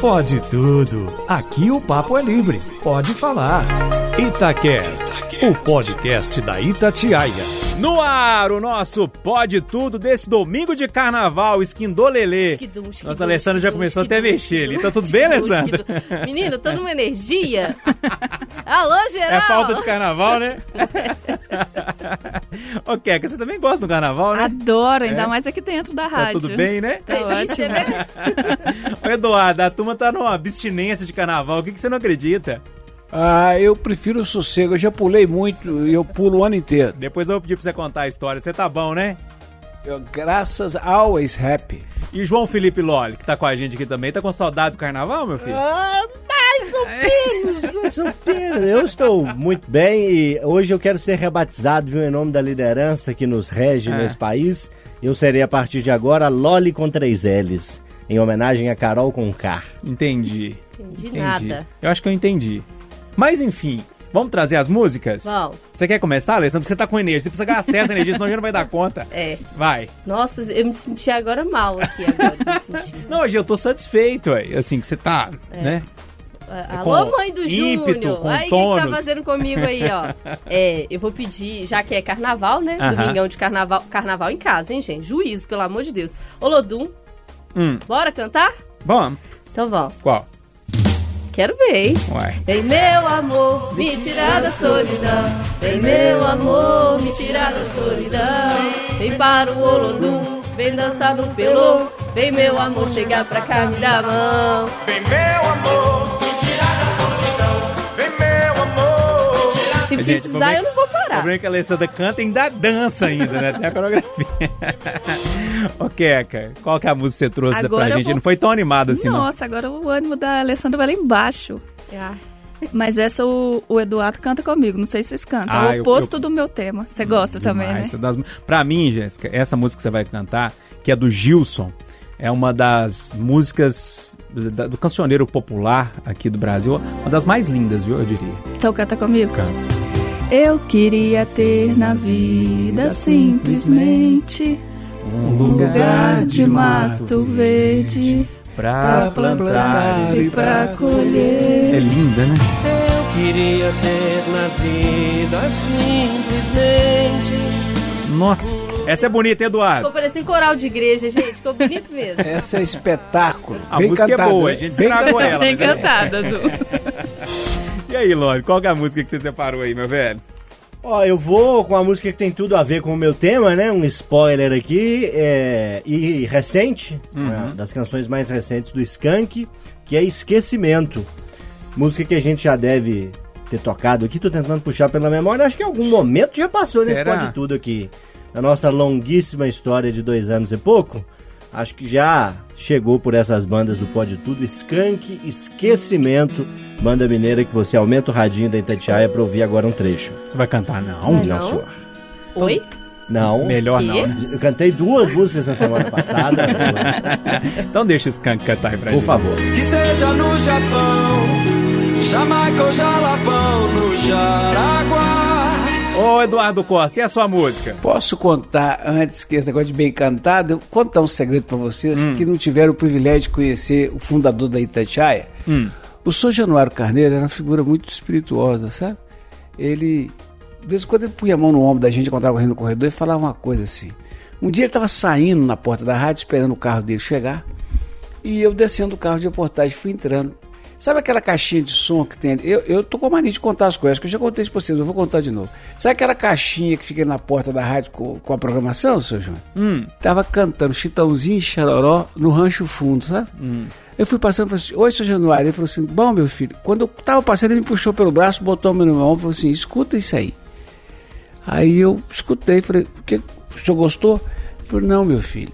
Pode tudo. Aqui o papo é livre. Pode falar. Itacast, o podcast da Itatiaia. No ar, o nosso Pode Tudo desse domingo de carnaval, esquindolelê. Esquidum, esquidum, Nossa, a Alessandra já esquidum, começou até a esquidum, mexer ali. esquidum, Tá tudo bem, esquidum, Alessandra? esquidum. Menino, tô numa energia. Alô, geral. É falta de carnaval, né? Ô, Keca, você também gosta do carnaval, né? Adoro, ainda É? mais aqui dentro da Tá rádio. tudo bem, né? Tá ótimo. né? Eduardo, a turma tá numa abstinência de carnaval. O que, que você não acredita? Ah, eu prefiro o sossego. Eu já pulei muito e eu pulo o ano inteiro. Depois eu vou pedir pra você contar a história. Você tá bom, né? Eu, graças always happy. E João Felipe Lolli, que tá com a gente aqui também, tá com saudade do carnaval, meu filho? Ah, mais ou menos, mais ou menos. Eu estou muito bem e hoje eu quero ser rebatizado, viu, em nome da liderança que nos rege É. nesse país. Eu serei, a partir de agora, Loli com três L's, em homenagem a Carol com K. Entendi. Entendi Entendi. nada. Eu acho que eu entendi. Mas enfim, vamos trazer as músicas? Vamos. Você quer começar, Alessandro? Porque você tá com energia. Você precisa gastar essa energia, senão a gente não vai dar conta. É. Vai. Nossa, eu me senti agora mal aqui agora. senti. Não, hoje eu tô satisfeito. Assim, que você tá, né? Ah, com Alô, mãe do ímpeto, Júnior. com aí, o que tá fazendo comigo aí, ó? É, eu vou pedir, já que é carnaval, né? Aham. Domingão de carnaval, carnaval em casa, hein, gente? Juízo, pelo amor de Deus. Olodum, Hum, bora cantar? vamos. Então vamos. Qual? Quero ver, hein? Uai. Vem meu amor, me tirar da solidão. Vem meu amor, me tirar da solidão. Vem para o Olodum, vem dançar no pelô. Vem meu amor, chegar pra cá, me dar a mão. Vem meu amor, me tirar da solidão. Vem meu amor. Se Gente, precisar, eu não vou O parar. problema é que a Alessandra canta e ainda dança ainda, né? Tem a coreografia. Ô, Keca, qual que é a música que você trouxe Agora pra eu gente? vou- Não foi tão animada assim, não. Nossa, agora o ânimo da Alessandra vai lá embaixo. Ah, Mas essa o, o Eduardo canta comigo, não sei se vocês cantam. Ah, é eu- o oposto eu- do meu tema. Você gosta também, né? Das- Pra mim, Jéssica, essa música que você vai cantar, que é do Gilson, é uma das músicas do, do cancioneiro popular aqui do Brasil, uma das mais lindas, viu, eu diria. Então canta comigo. Canta. Eu queria ter na vida simplesmente Um lugar de mato verde pra plantar. e pra colher. É linda, né? Eu queria ter na vida simplesmente. Nossa, essa é bonita, Eduardo. ficou parecendo coral de igreja, gente. Ficou bonito mesmo. Essa é espetáculo. A Bem música é cantado, boa, né? a gente Bem estragou ela. Bem é- cantada, Du. E aí, Lore, qual que é a música que você separou aí, meu velho? Ó, eu vou com a música que tem tudo a ver com o meu tema, né? Um spoiler aqui, é, e recente, uma das canções mais recentes do Skank, que é Esquecimento. Música que a gente já deve ter tocado aqui, tô tentando puxar pela memória, acho que em algum momento já passou nesse Será? Pode Tudo aqui. Na nossa longuíssima história de dois anos e pouco, acho que já chegou por essas bandas do Pode Tudo, Skank, Esquecimento, banda mineira que você aumenta o radinho da Itatiaia pra ouvir agora um trecho. Você vai cantar, não? Não. Não, senhor. Oi? Não. Melhor Quê? não. né? Eu cantei duas músicas na semana passada. Então deixa esse Skank cantar aí pra Por gente. favor. Que seja no Japão, Jamaica ou Jalapão, no Jaraguá. Ô, Eduardo Costa, e a sua música? Posso contar, antes que esse negócio de bem cantado, eu contar um segredo pra vocês Hum. que não tiveram o privilégio de conhecer o fundador da Itatiaia. Hum. O Sr. Januário Carneiro era uma figura muito espirituosa, sabe? Ele, de vez em quando, ele punha a mão no ombro da gente quando estava correndo no corredor e falava uma coisa assim. Um dia ele estava saindo na porta da rádio, esperando o carro dele chegar, e eu descendo do carro de reportagem, fui entrando. Sabe aquela caixinha de som que tem ali? Eu, eu tô com a mania de contar as coisas, que eu já contei isso pra vocês, eu vou contar de novo. Sabe aquela caixinha que fica na porta da rádio com, com a programação, seu João? Hum. Tava cantando Chitãozinho e Chororó no Rancho Fundo, sabe? Eu fui passando e falei assim, oi, seu Januário. Ele falou assim, bom, meu filho, quando eu tava passando, ele me puxou pelo braço, botou a mão no meu ombro e falou assim, escuta isso aí. Aí eu escutei, falei, o, que, o senhor gostou? Ele falou, não, meu filho,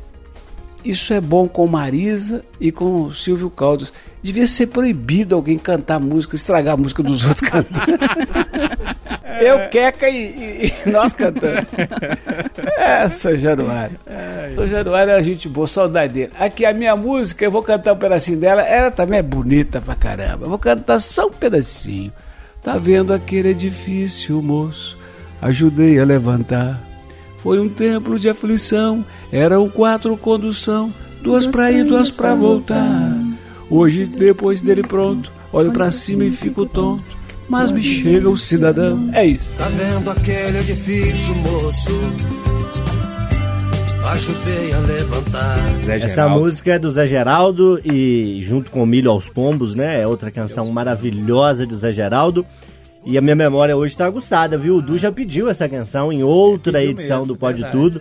isso é bom com Marisa e com o Silvio Caldas. Devia ser proibido alguém cantar música, estragar a música dos outros cantando. Eu, Queca e, e- nós cantando. É, seu Januário. O Januário era gente boa, saudade dele. Aqui a minha música, eu vou cantar um pedacinho dela. Ela também é bonita pra caramba. Eu vou cantar só um pedacinho. Tá vendo aquele edifício, moço? Ajudei a levantar. Foi um templo de aflição. Eram quatro condução, duas pra ir, duas pra voltar. Hoje, depois dele pronto, olho pra cima e fico tonto. Mas me chega o cidadão. É isso. Tá vendo aquele edifício, moço? Ajudei a levantar. Essa música é do Zé Geraldo e junto com Milho aos Pombos, né? É outra canção maravilhosa do Zé Geraldo. E a minha memória hoje tá aguçada, viu? O Du já pediu essa canção em outra edição mesmo, do Pode verdade. Tudo.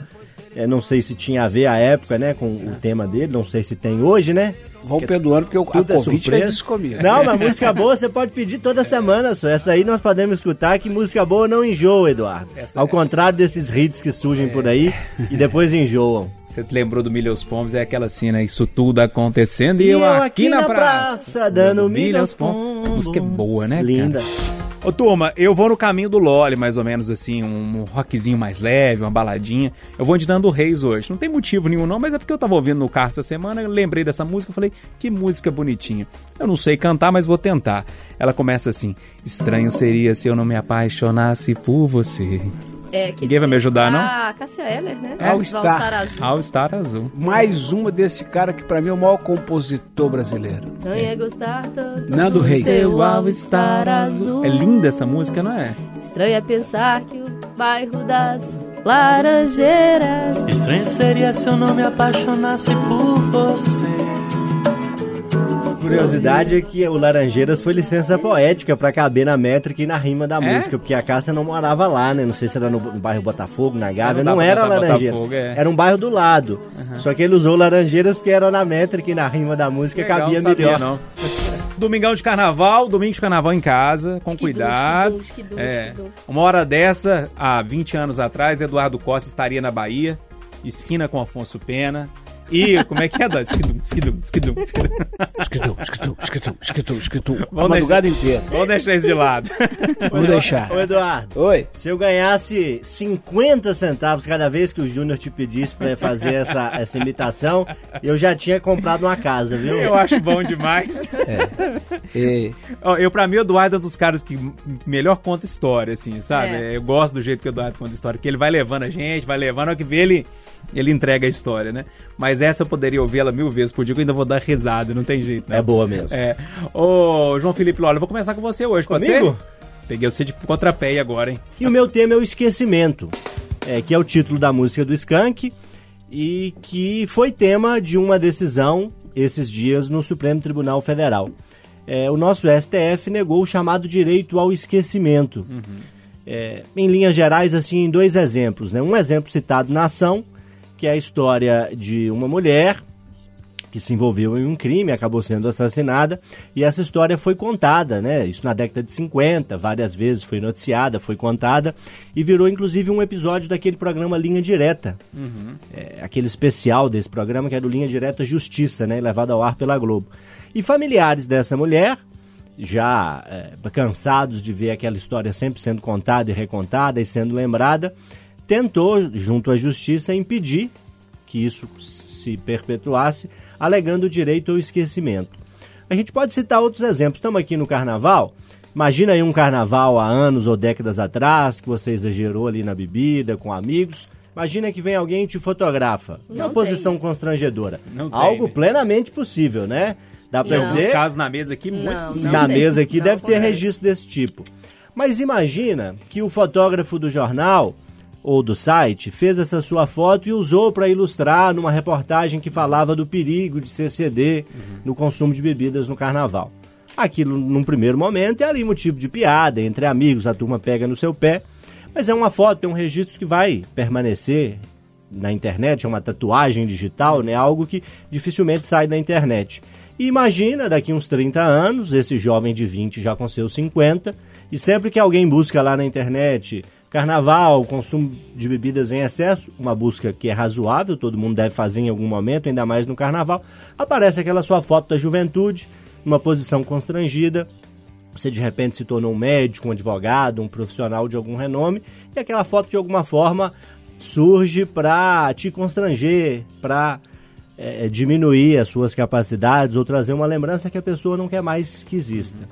É, não sei se tinha a ver a época, né, com o tema dele, não sei se tem hoje, né? Vão perdoando porque a Tudo é Covid surpresa. fez comigo. Não, mas música boa você pode pedir toda semana, só. Essa aí nós podemos escutar que música boa não enjoa, Eduardo. Essa Ao é. contrário desses hits que surgem por aí e depois enjoam. Você lembrou do Milho aos Pombos? É aquela cena, isso tudo acontecendo e eu aqui, na, praça, dando milho aos pombos. Música é boa, né, cara? Linda. Ô turma, eu vou no caminho do Loli, mais ou menos assim, um, rockzinho mais leve, uma baladinha. Eu vou de Nando Reis hoje. Não tem motivo nenhum não, mas é porque eu tava ouvindo no carro essa semana, eu lembrei dessa música, eu falei, que música bonitinha. Eu não sei cantar, mas vou tentar. Ela começa assim: Estranho seria se eu não me apaixonasse por você. É, que Ninguém vai me ajudar, não? Ah, Cássia Eller, né? É o All Star. Azul. All Star Azul. Mais uma desse cara que pra mim é o maior compositor brasileiro. Não ia gostar tanto. Nando do Reis. Seu All Star Azul. É linda essa música, não é? Estranho é pensar que o bairro das Laranjeiras. Estranho seria se eu não me apaixonasse por você. Curiosidade é que o Laranjeiras foi licença poética pra caber na métrica e na rima da É? música, porque a Cássia não morava lá, né? Não sei se era no, no bairro Botafogo, na Gávea, Não não, era Laranjeiras. Botafogo, é. Era um bairro do lado. Só que ele usou Laranjeiras porque era na métrica e na rima da música Legal, cabia não sabia, melhor. não. Domingão de carnaval, domingo de carnaval em casa, com Que cuidado. que que É, uma hora dessa, há 20 anos atrás, Eduardo Costa estaria na Bahia, esquina com Afonso Pena. E como é que é, Dan? Esquidum, esquidum, esquidum, esquidum. Esquitu, esquitu, esquitu, esquitu, esquitu. A Vamos madrugada inteira. Vamos deixar isso de lado. Vamos deixar. Ô Eduardo, Oi. se eu ganhasse 50 centavos cada vez que o Júnior te pedisse pra fazer essa, essa imitação, eu já tinha comprado uma casa, viu? Eu acho bom demais. E, Ó, Eu, pra mim, o Eduardo é um dos caras que melhor conta história, assim, sabe? É. Eu gosto do jeito que o Eduardo conta história, porque ele vai levando a gente, vai levando, ao que vê ele, ele entrega a história, né? Mas essa eu poderia ouvir ela mil vezes por dia, que eu ainda vou dar risada, não tem jeito, né? É boa mesmo. É. Ô, João Felipe Lola, eu vou começar com você hoje, pode Comigo? ser? Peguei você de contrapé agora, hein? E o meu tema é o esquecimento, é, que é o título da música do Skank e que foi tema de uma decisão esses dias no Supremo Tribunal Federal. É, o nosso STF negou o chamado direito ao esquecimento. É, em linhas gerais, assim, em dois exemplos. Né? Um exemplo citado na ação, que é a história de uma mulher que se envolveu em um crime, acabou sendo assassinada, e essa história foi contada, né? Isso na década de 50, várias vezes foi noticiada, foi contada, e virou inclusive um episódio daquele programa Linha Direta. É, aquele especial desse programa que era o Linha Direta Justiça, né? Levado ao ar pela Globo. E familiares dessa mulher, já é, cansados de ver aquela história sempre sendo contada e recontada e sendo lembrada, tentou, junto à justiça, impedir que isso se perpetuasse, alegando o direito ao esquecimento. A gente pode citar outros exemplos. Estamos aqui no carnaval. Imagina aí um carnaval há anos ou décadas atrás, que você exagerou ali na bebida, com amigos. Imagina que vem alguém e te fotografa. Não Uma tem posição isso. constrangedora. Não tem, Algo né? plenamente possível, né? Dá pra Não. Os dizer casos na mesa aqui, muito Não, possível. na tem. mesa aqui Não deve ter registro desse tipo. Mas imagina que o fotógrafo do jornal ou do site fez essa sua foto e usou para ilustrar numa reportagem que falava do perigo de se exceder no consumo de bebidas no carnaval. Aquilo, num primeiro momento, é ali motivo de piada, entre amigos, a turma pega no seu pé. Mas é uma foto, é um registro que vai permanecer na internet, é uma tatuagem digital, né? Algo que dificilmente sai da internet. E imagina, daqui uns 30 anos, esse jovem de 20 já com seus 50, e sempre que alguém busca lá na internet carnaval, consumo de bebidas em excesso, uma busca que é razoável, todo mundo deve fazer em algum momento, ainda mais no carnaval, aparece aquela sua foto da juventude, numa posição constrangida, você de repente se tornou um médico, um advogado, um profissional de algum renome, e aquela foto de alguma forma surge para te constranger, para diminuir as suas capacidades ou trazer uma lembrança que a pessoa não quer mais que exista.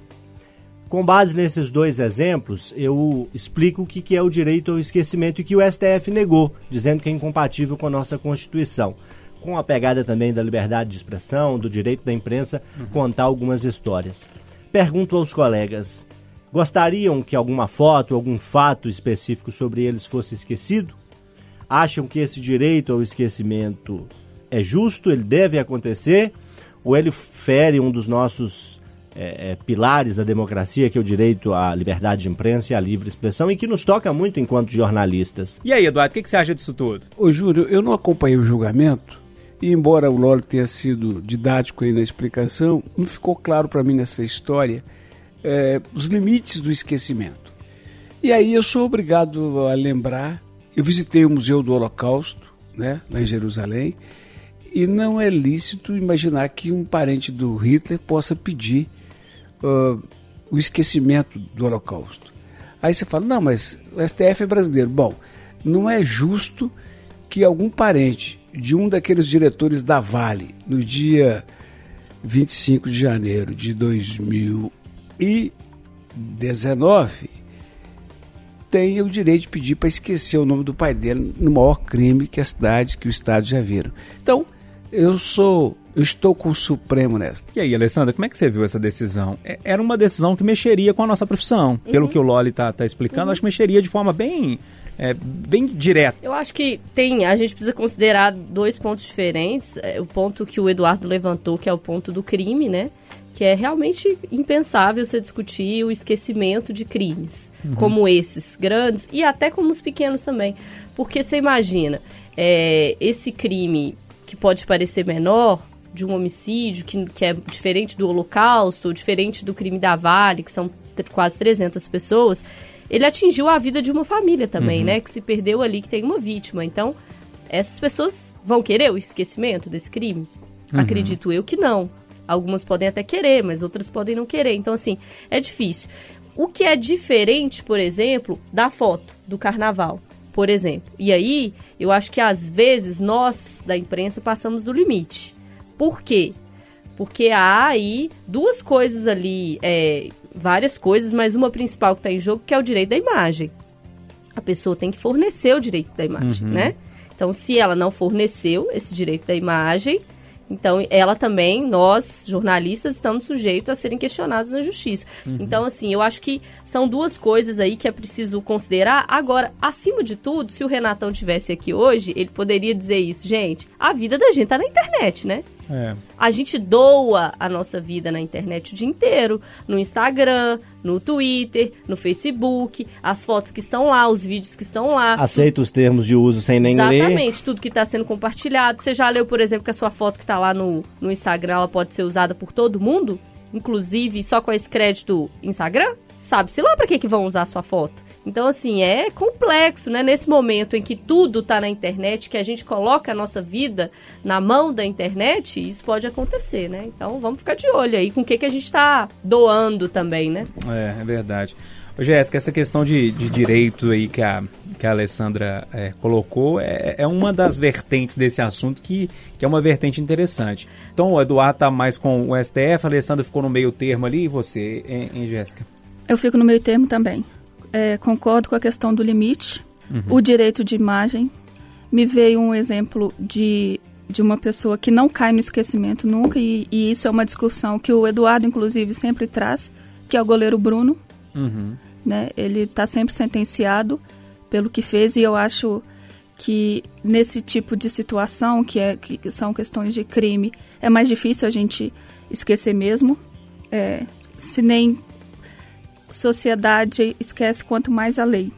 Com base nesses dois exemplos, eu explico o que é o direito ao esquecimento e que o STF negou, dizendo que é incompatível com a nossa Constituição. com a pegada também da liberdade de expressão, do direito da imprensa, contar algumas histórias. Pergunto aos colegas: gostariam que alguma foto, algum fato específico sobre eles fosse esquecido? Acham que esse direito ao esquecimento é justo, ele deve acontecer? Ou ele fere um dos nossos é, é, pilares da democracia, que é o direito à liberdade de imprensa e à livre expressão, e que nos toca muito enquanto jornalistas? E aí, Eduardo, o que, que você acha disso tudo? Ô Júlio, eu não acompanhei o julgamento, e embora o Lolo tenha sido didático aí na explicação, não ficou claro para mim nessa história é, os limites do esquecimento. E aí eu sou obrigado a lembrar, eu visitei o Museu do Holocausto, né, lá em Jerusalém, e não é lícito imaginar que um parente do Hitler possa pedir uh, o esquecimento do Holocausto. Aí você fala, não, mas o STF é brasileiro. Bom, não é justo que algum parente de um daqueles diretores da Vale, no dia 25 de janeiro de 2019, tenha o direito de pedir para esquecer o nome do pai dele no maior crime que a cidade, que o Estado já viram. Então, eu sou. Eu estou com o Supremo nesta. E aí, Alessandra, como é que você viu essa decisão? É- Era uma decisão que mexeria com a nossa profissão. Pelo que o Loli tá, tá explicando, acho que mexeria de forma bem, é, bem direta. Eu acho que tem, a gente precisa considerar dois pontos diferentes. É, o ponto que o Eduardo levantou, que é o ponto do crime, né? Que é realmente impensável você discutir o esquecimento de crimes, como esses grandes e até como os pequenos também. Porque você imagina, é, esse crime que pode parecer menor, de um homicídio, que, que é diferente do Holocausto, diferente do crime da Vale, que são quase 300 pessoas, ele atingiu a vida de uma família também, né? Que se perdeu ali, que tem uma vítima. Então, essas pessoas vão querer o esquecimento desse crime? Acredito eu que não. Algumas podem até querer, mas outras podem não querer. Então, assim, é difícil. O que é diferente, por exemplo, da foto do carnaval, por exemplo. E aí, eu acho que às vezes nós, da imprensa, passamos do limite. Por quê? Porque há aí duas coisas ali, é, várias coisas, mas uma principal que está em jogo, que é o direito da imagem. A pessoa tem que fornecer o direito da imagem, né? Então, se ela não forneceu esse direito da imagem, então ela também, nós, jornalistas, estamos sujeitos a serem questionados na justiça. Então, assim, eu acho que são duas coisas aí que é preciso considerar. Agora, acima de tudo, se o Renatão tivesse aqui hoje, ele poderia dizer isso, gente, a vida da gente tá na internet, né? É. A gente doa a nossa vida na internet o dia inteiro, no Instagram, no Twitter, no Facebook, as fotos que estão lá, os vídeos que estão lá. Aceita os termos de uso sem nem ler. Exatamente, tudo que está sendo compartilhado. Você já leu, por exemplo, que a sua foto que está lá no, no Instagram ela pode ser usada por todo mundo? Inclusive só com esse crédito Instagram? Sabe-se lá para que, que vão usar a sua foto. Então, assim, é complexo, né? Nesse momento em que tudo está na internet, que a gente coloca a nossa vida na mão da internet, isso pode acontecer, né? Então, vamos ficar de olho aí com o que, que a gente está doando também, né? É, é verdade. Jéssica, essa questão de, de direito aí que a, que a Alessandra é, colocou é, é uma das vertentes desse assunto que, que é uma vertente interessante. Então, o Eduardo tá mais com o STF, a Alessandra ficou no meio termo ali, e você, hein, hein, Jéssica? Eu fico no meio termo também. É, concordo com a questão do limite, o direito de imagem. Me veio um exemplo de, de uma pessoa que não cai no esquecimento nunca, e, e isso é uma discussão que o Eduardo, inclusive, sempre traz, que é o goleiro Bruno. Uhum. né? Ele está sempre sentenciado pelo que fez e eu acho que nesse tipo de situação, que, é, que são questões de crime, é mais difícil a gente esquecer mesmo. É, se nem sociedade esquece, quanto mais a lei.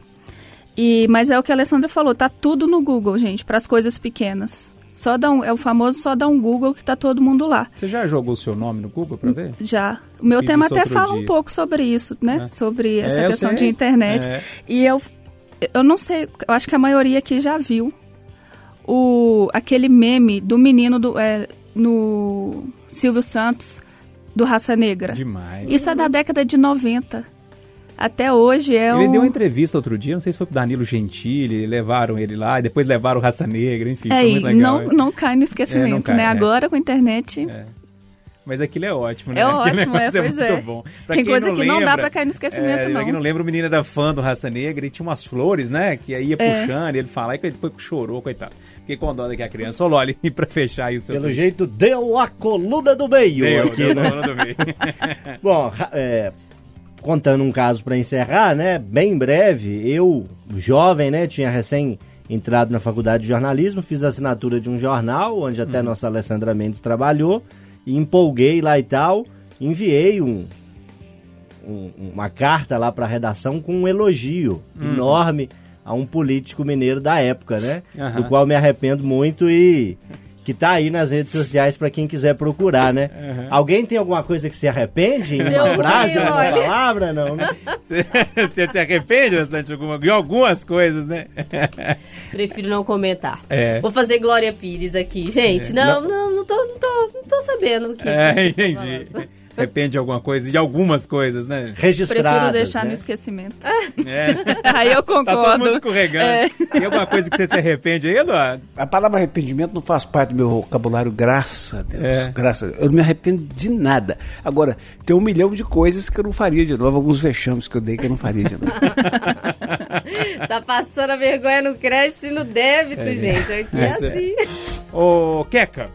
E, mas é o que a Alessandra falou, tá tudo no Google, gente, para as coisas pequenas. Só dá um, é o famoso só dá um Google que tá todo mundo lá. Você já jogou o seu nome no Google pra ver? Já. O meu tema até fala dia. um pouco sobre isso, né? É. Sobre essa É, questão de internet. É. E eu, eu não sei, eu acho que a maioria aqui já viu o, aquele meme do menino do, é, no Silvio Santos, do Raça Negra. Demais. Isso é da década de 90. Até hoje é Ele um... deu uma entrevista outro dia, não sei se foi pro Danilo Gentili, levaram ele lá, e depois levaram o Raça Negra, enfim, É, foi e muito legal. não, não cai no esquecimento, É, não cai, né? é. Agora com a internet... É. Mas aquilo é ótimo, né? É ótimo, é, negócio pois muito é. bom. Pra Tem quem coisa que não dá lembra, pra cair no esquecimento, é, Pra não. quem não lembra, o menino era fã do Raça Negra e tinha umas flores, né? Que aí ia É. puxando, e ele falava e depois chorou, coitado. Fiquei com dó daqui a criança. Ô, Loli, e pra fechar aí o seu... Pelo jeito, deu a coluna do meio Deu, aqui, deu, né? deu, deu, deu. Bom, ra- é, contando um caso para encerrar, né? Bem breve, eu, jovem, né? Tinha recém entrado na faculdade de jornalismo, fiz a assinatura de um jornal, onde até nossa Alessandra Mendes trabalhou, e empolguei lá e tal, enviei um, um- uma carta lá para a redação com um elogio enorme a um político mineiro da época, né? Aham. Do qual me arrependo muito e que tá aí nas redes sociais para quem quiser procurar, né? Alguém tem alguma coisa que se arrepende em uma frase, ruim, uma palavra, não, né? Você você se arrepende bastante de alguma- de algumas coisas, né? Prefiro não comentar. É. Vou fazer Glória Pires aqui. Gente, não, não, não tô, não tô, não tô sabendo o que. É, entendi. Arrepende de alguma coisa, de algumas coisas, né? Registradas, Prefiro deixar né? no esquecimento. É. Aí eu concordo. Tá todo mundo escorregando. É. Tem alguma coisa que você se arrepende aí, Eduardo? A palavra arrependimento não faz parte do meu vocabulário, graças a Deus. É. Graças a Deus. Eu não me arrependo de nada. Agora, tem um milhão de coisas que eu não faria de novo, alguns vexames que eu dei que eu não faria de novo. Tá passando a vergonha no crédito e no débito, gente. Aqui é, é. assim. Ô, Queca,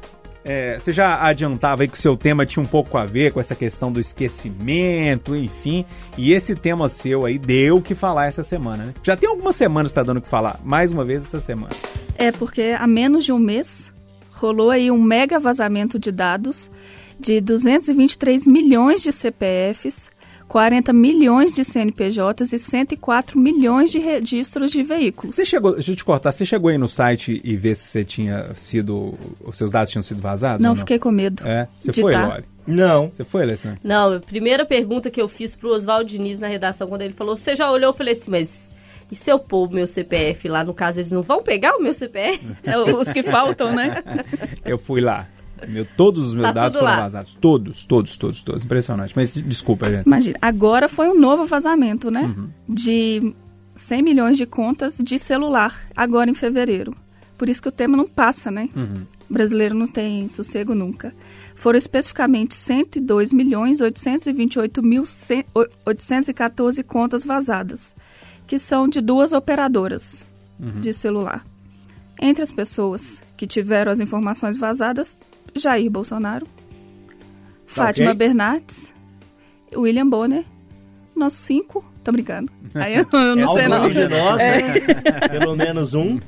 é, você já adiantava aí que o seu tema tinha um pouco a ver com essa questão do esquecimento, enfim. E esse tema seu aí deu o que falar essa semana, né? Já tem algumas semanas que tá dando o que falar. Mais uma vez essa semana. É porque há menos de um mês rolou aí um mega vazamento de dados de 223 milhões de CPFs, 40 milhões de CNPJs e 104 milhões de registros de veículos. Você chegou, deixa eu te cortar, você chegou aí no site e ver se você tinha sido, os seus dados tinham sido vazados? Não, ou fiquei com medo. É, você de foi, tá. Lore? Não. Você foi, Alessandro? Não, a primeira pergunta que eu fiz pro Oswaldo Diniz na redação, quando ele falou, você já olhou? Eu falei assim, mas e se eu pôr o meu CPF lá? No caso, eles não vão pegar o meu CPF? É os que faltam, né? Eu fui lá. Meu, todos os meus Tá dados foram lá. vazados. Todos, todos, todos, todos. Impressionante. Mas de- desculpa, gente. Imagina, agora foi um novo vazamento, né? Uhum. De 100 milhões de contas de celular, agora em fevereiro. Por isso que o tema não passa, né? Uhum. O brasileiro não tem sossego nunca. Foram especificamente 102 milhões 828 mil cem- o- 814 contas vazadas, que são de duas operadoras Uhum. de celular. Entre as pessoas que tiveram as informações vazadas, Jair Bolsonaro, Fátima ok. Bernardes, William Bonner, nós cinco. Tô brincando. Aí eu, eu não sei não. De nós, né? Pelo menos um.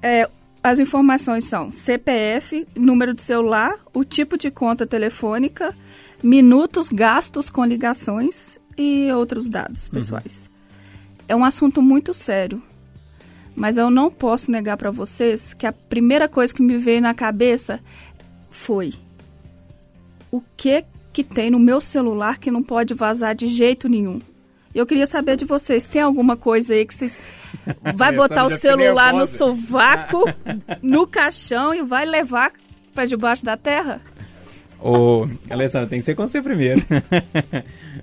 É, as informações são CPF, número de celular, o tipo de conta telefônica, minutos gastos com ligações e outros dados pessoais. É um assunto muito sério. Mas eu não posso negar para vocês que a primeira coisa que me veio na cabeça foi o que que tem no meu celular que não pode vazar de jeito nenhum. Eu queria saber de vocês, tem alguma coisa aí que vocês vai botar o celular no sovaco, no caixão e vai levar para debaixo da terra? Ô, Alessandra, tem que ser com você primeiro.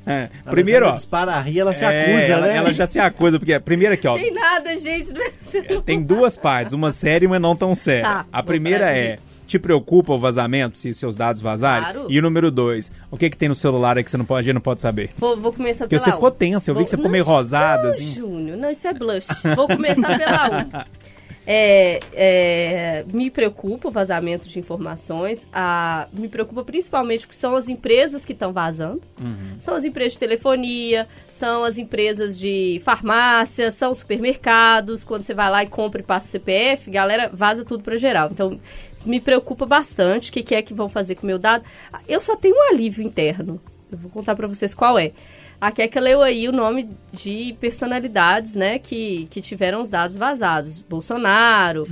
É, primeiro, ó. Dispara a rir, ela se é, acusa, ela, né? ela já se acusa, porque primeiro aqui, ó. Tem nada, gente. Não é celular. Tem duas partes, uma séria e uma não tão séria. Tá, a primeira é. Te preocupa o vazamento, se seus dados vazarem? Claro. E o número dois, o que que tem no celular aí que você não pode, não pode saber? Vou, vou começar Porque pela você um. ficou tensa, eu vi que você ficou meio rosada, não, assim. Júnior, não, isso é blush. Vou começar pela um. É, é, me preocupa o vazamento de informações. A, me preocupa principalmente porque são as empresas que estão vazando. Uhum. São as empresas de telefonia, são as empresas de farmácia, são supermercados. Quando você vai lá e compra e passa o CPF, galera, vaza tudo para geral. Então, isso me preocupa bastante. O que, que é que vão fazer com o meu dado? Eu só tenho um alívio interno. Eu vou contar para vocês qual é. A Keka leu aí o nome de personalidades, né, que, que tiveram os dados vazados. Bolsonaro,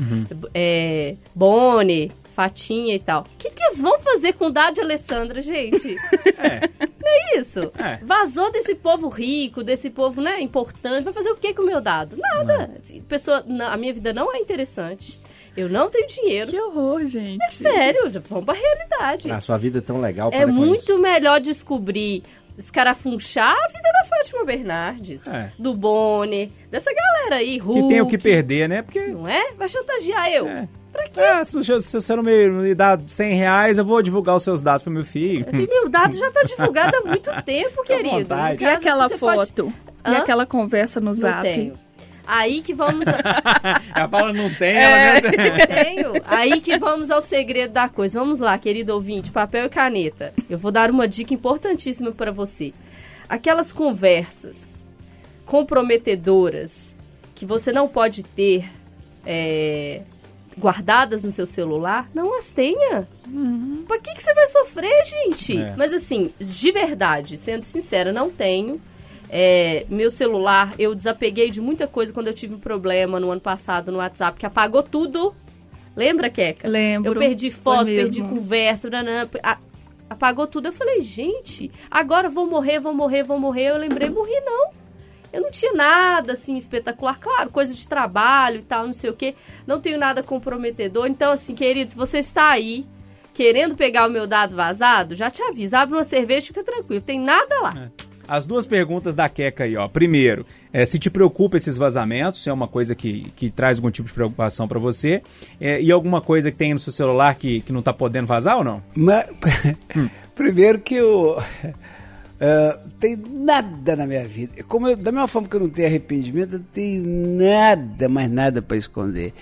é, Boni, Fatinha e tal. O que, que eles vão fazer com o dado de Alessandra, gente? Não é isso? É. Vazou desse povo rico, desse povo, né, importante. Vai fazer o que com o meu dado? Nada. Pessoa, não, a minha vida não é interessante. Eu não tenho dinheiro. Que horror, gente. É sério, vamos pra realidade. A sua vida é tão legal. É muito isso. melhor descobrir, escarafunchar a vida da Fátima Bernardes, É. do Boni, dessa galera aí, Hulk. Que tem o que perder, né? Porque Não é? Vai chantagear eu. É. Pra quê? É, se, se você não me, me dá 100 reais, eu vou divulgar os seus dados pro meu filho. Meu dado já tá divulgado há muito tempo, querido. vontade. E aquela foto? E Hã? aquela conversa no Não zap? tenho. Aí que vamos. Ela fala, não tem, É, ela mesmo... tenho. Aí que vamos ao segredo da coisa. Vamos lá, querido ouvinte, papel e caneta. Eu vou dar uma dica importantíssima para você. Aquelas conversas comprometedoras que você não pode ter é, guardadas no seu celular, não as tenha. Pra que, que você vai sofrer, gente? É. Mas assim, de verdade, sendo sincera, não tenho. É, meu celular, eu desapeguei de muita coisa quando eu tive um problema no ano passado no WhatsApp, que apagou tudo. Lembra, Keca? Lembro. Eu perdi foto, perdi conversa, nanã, apagou tudo. Eu falei, gente, agora vou morrer, vou morrer, vou morrer. Eu lembrei, morri não. Eu não tinha nada assim espetacular, claro, coisa de trabalho e tal, não sei o quê. Não tenho nada comprometedor. Então, assim, querido, se você está aí querendo pegar o meu dado vazado, já te aviso, abre uma cerveja, fica tranquilo, tem nada lá. As duas perguntas da Queca aí, ó. Primeiro, é, se te preocupa esses vazamentos, se é uma coisa que, que traz algum tipo de preocupação pra você, é, e alguma coisa que tem no seu celular que, que não tá podendo vazar ou não? Mas, primeiro que eu. ah, tem nada na minha vida. Como eu- da mesma forma que eu não tenho arrependimento, eu não tenho nada, mais nada para esconder.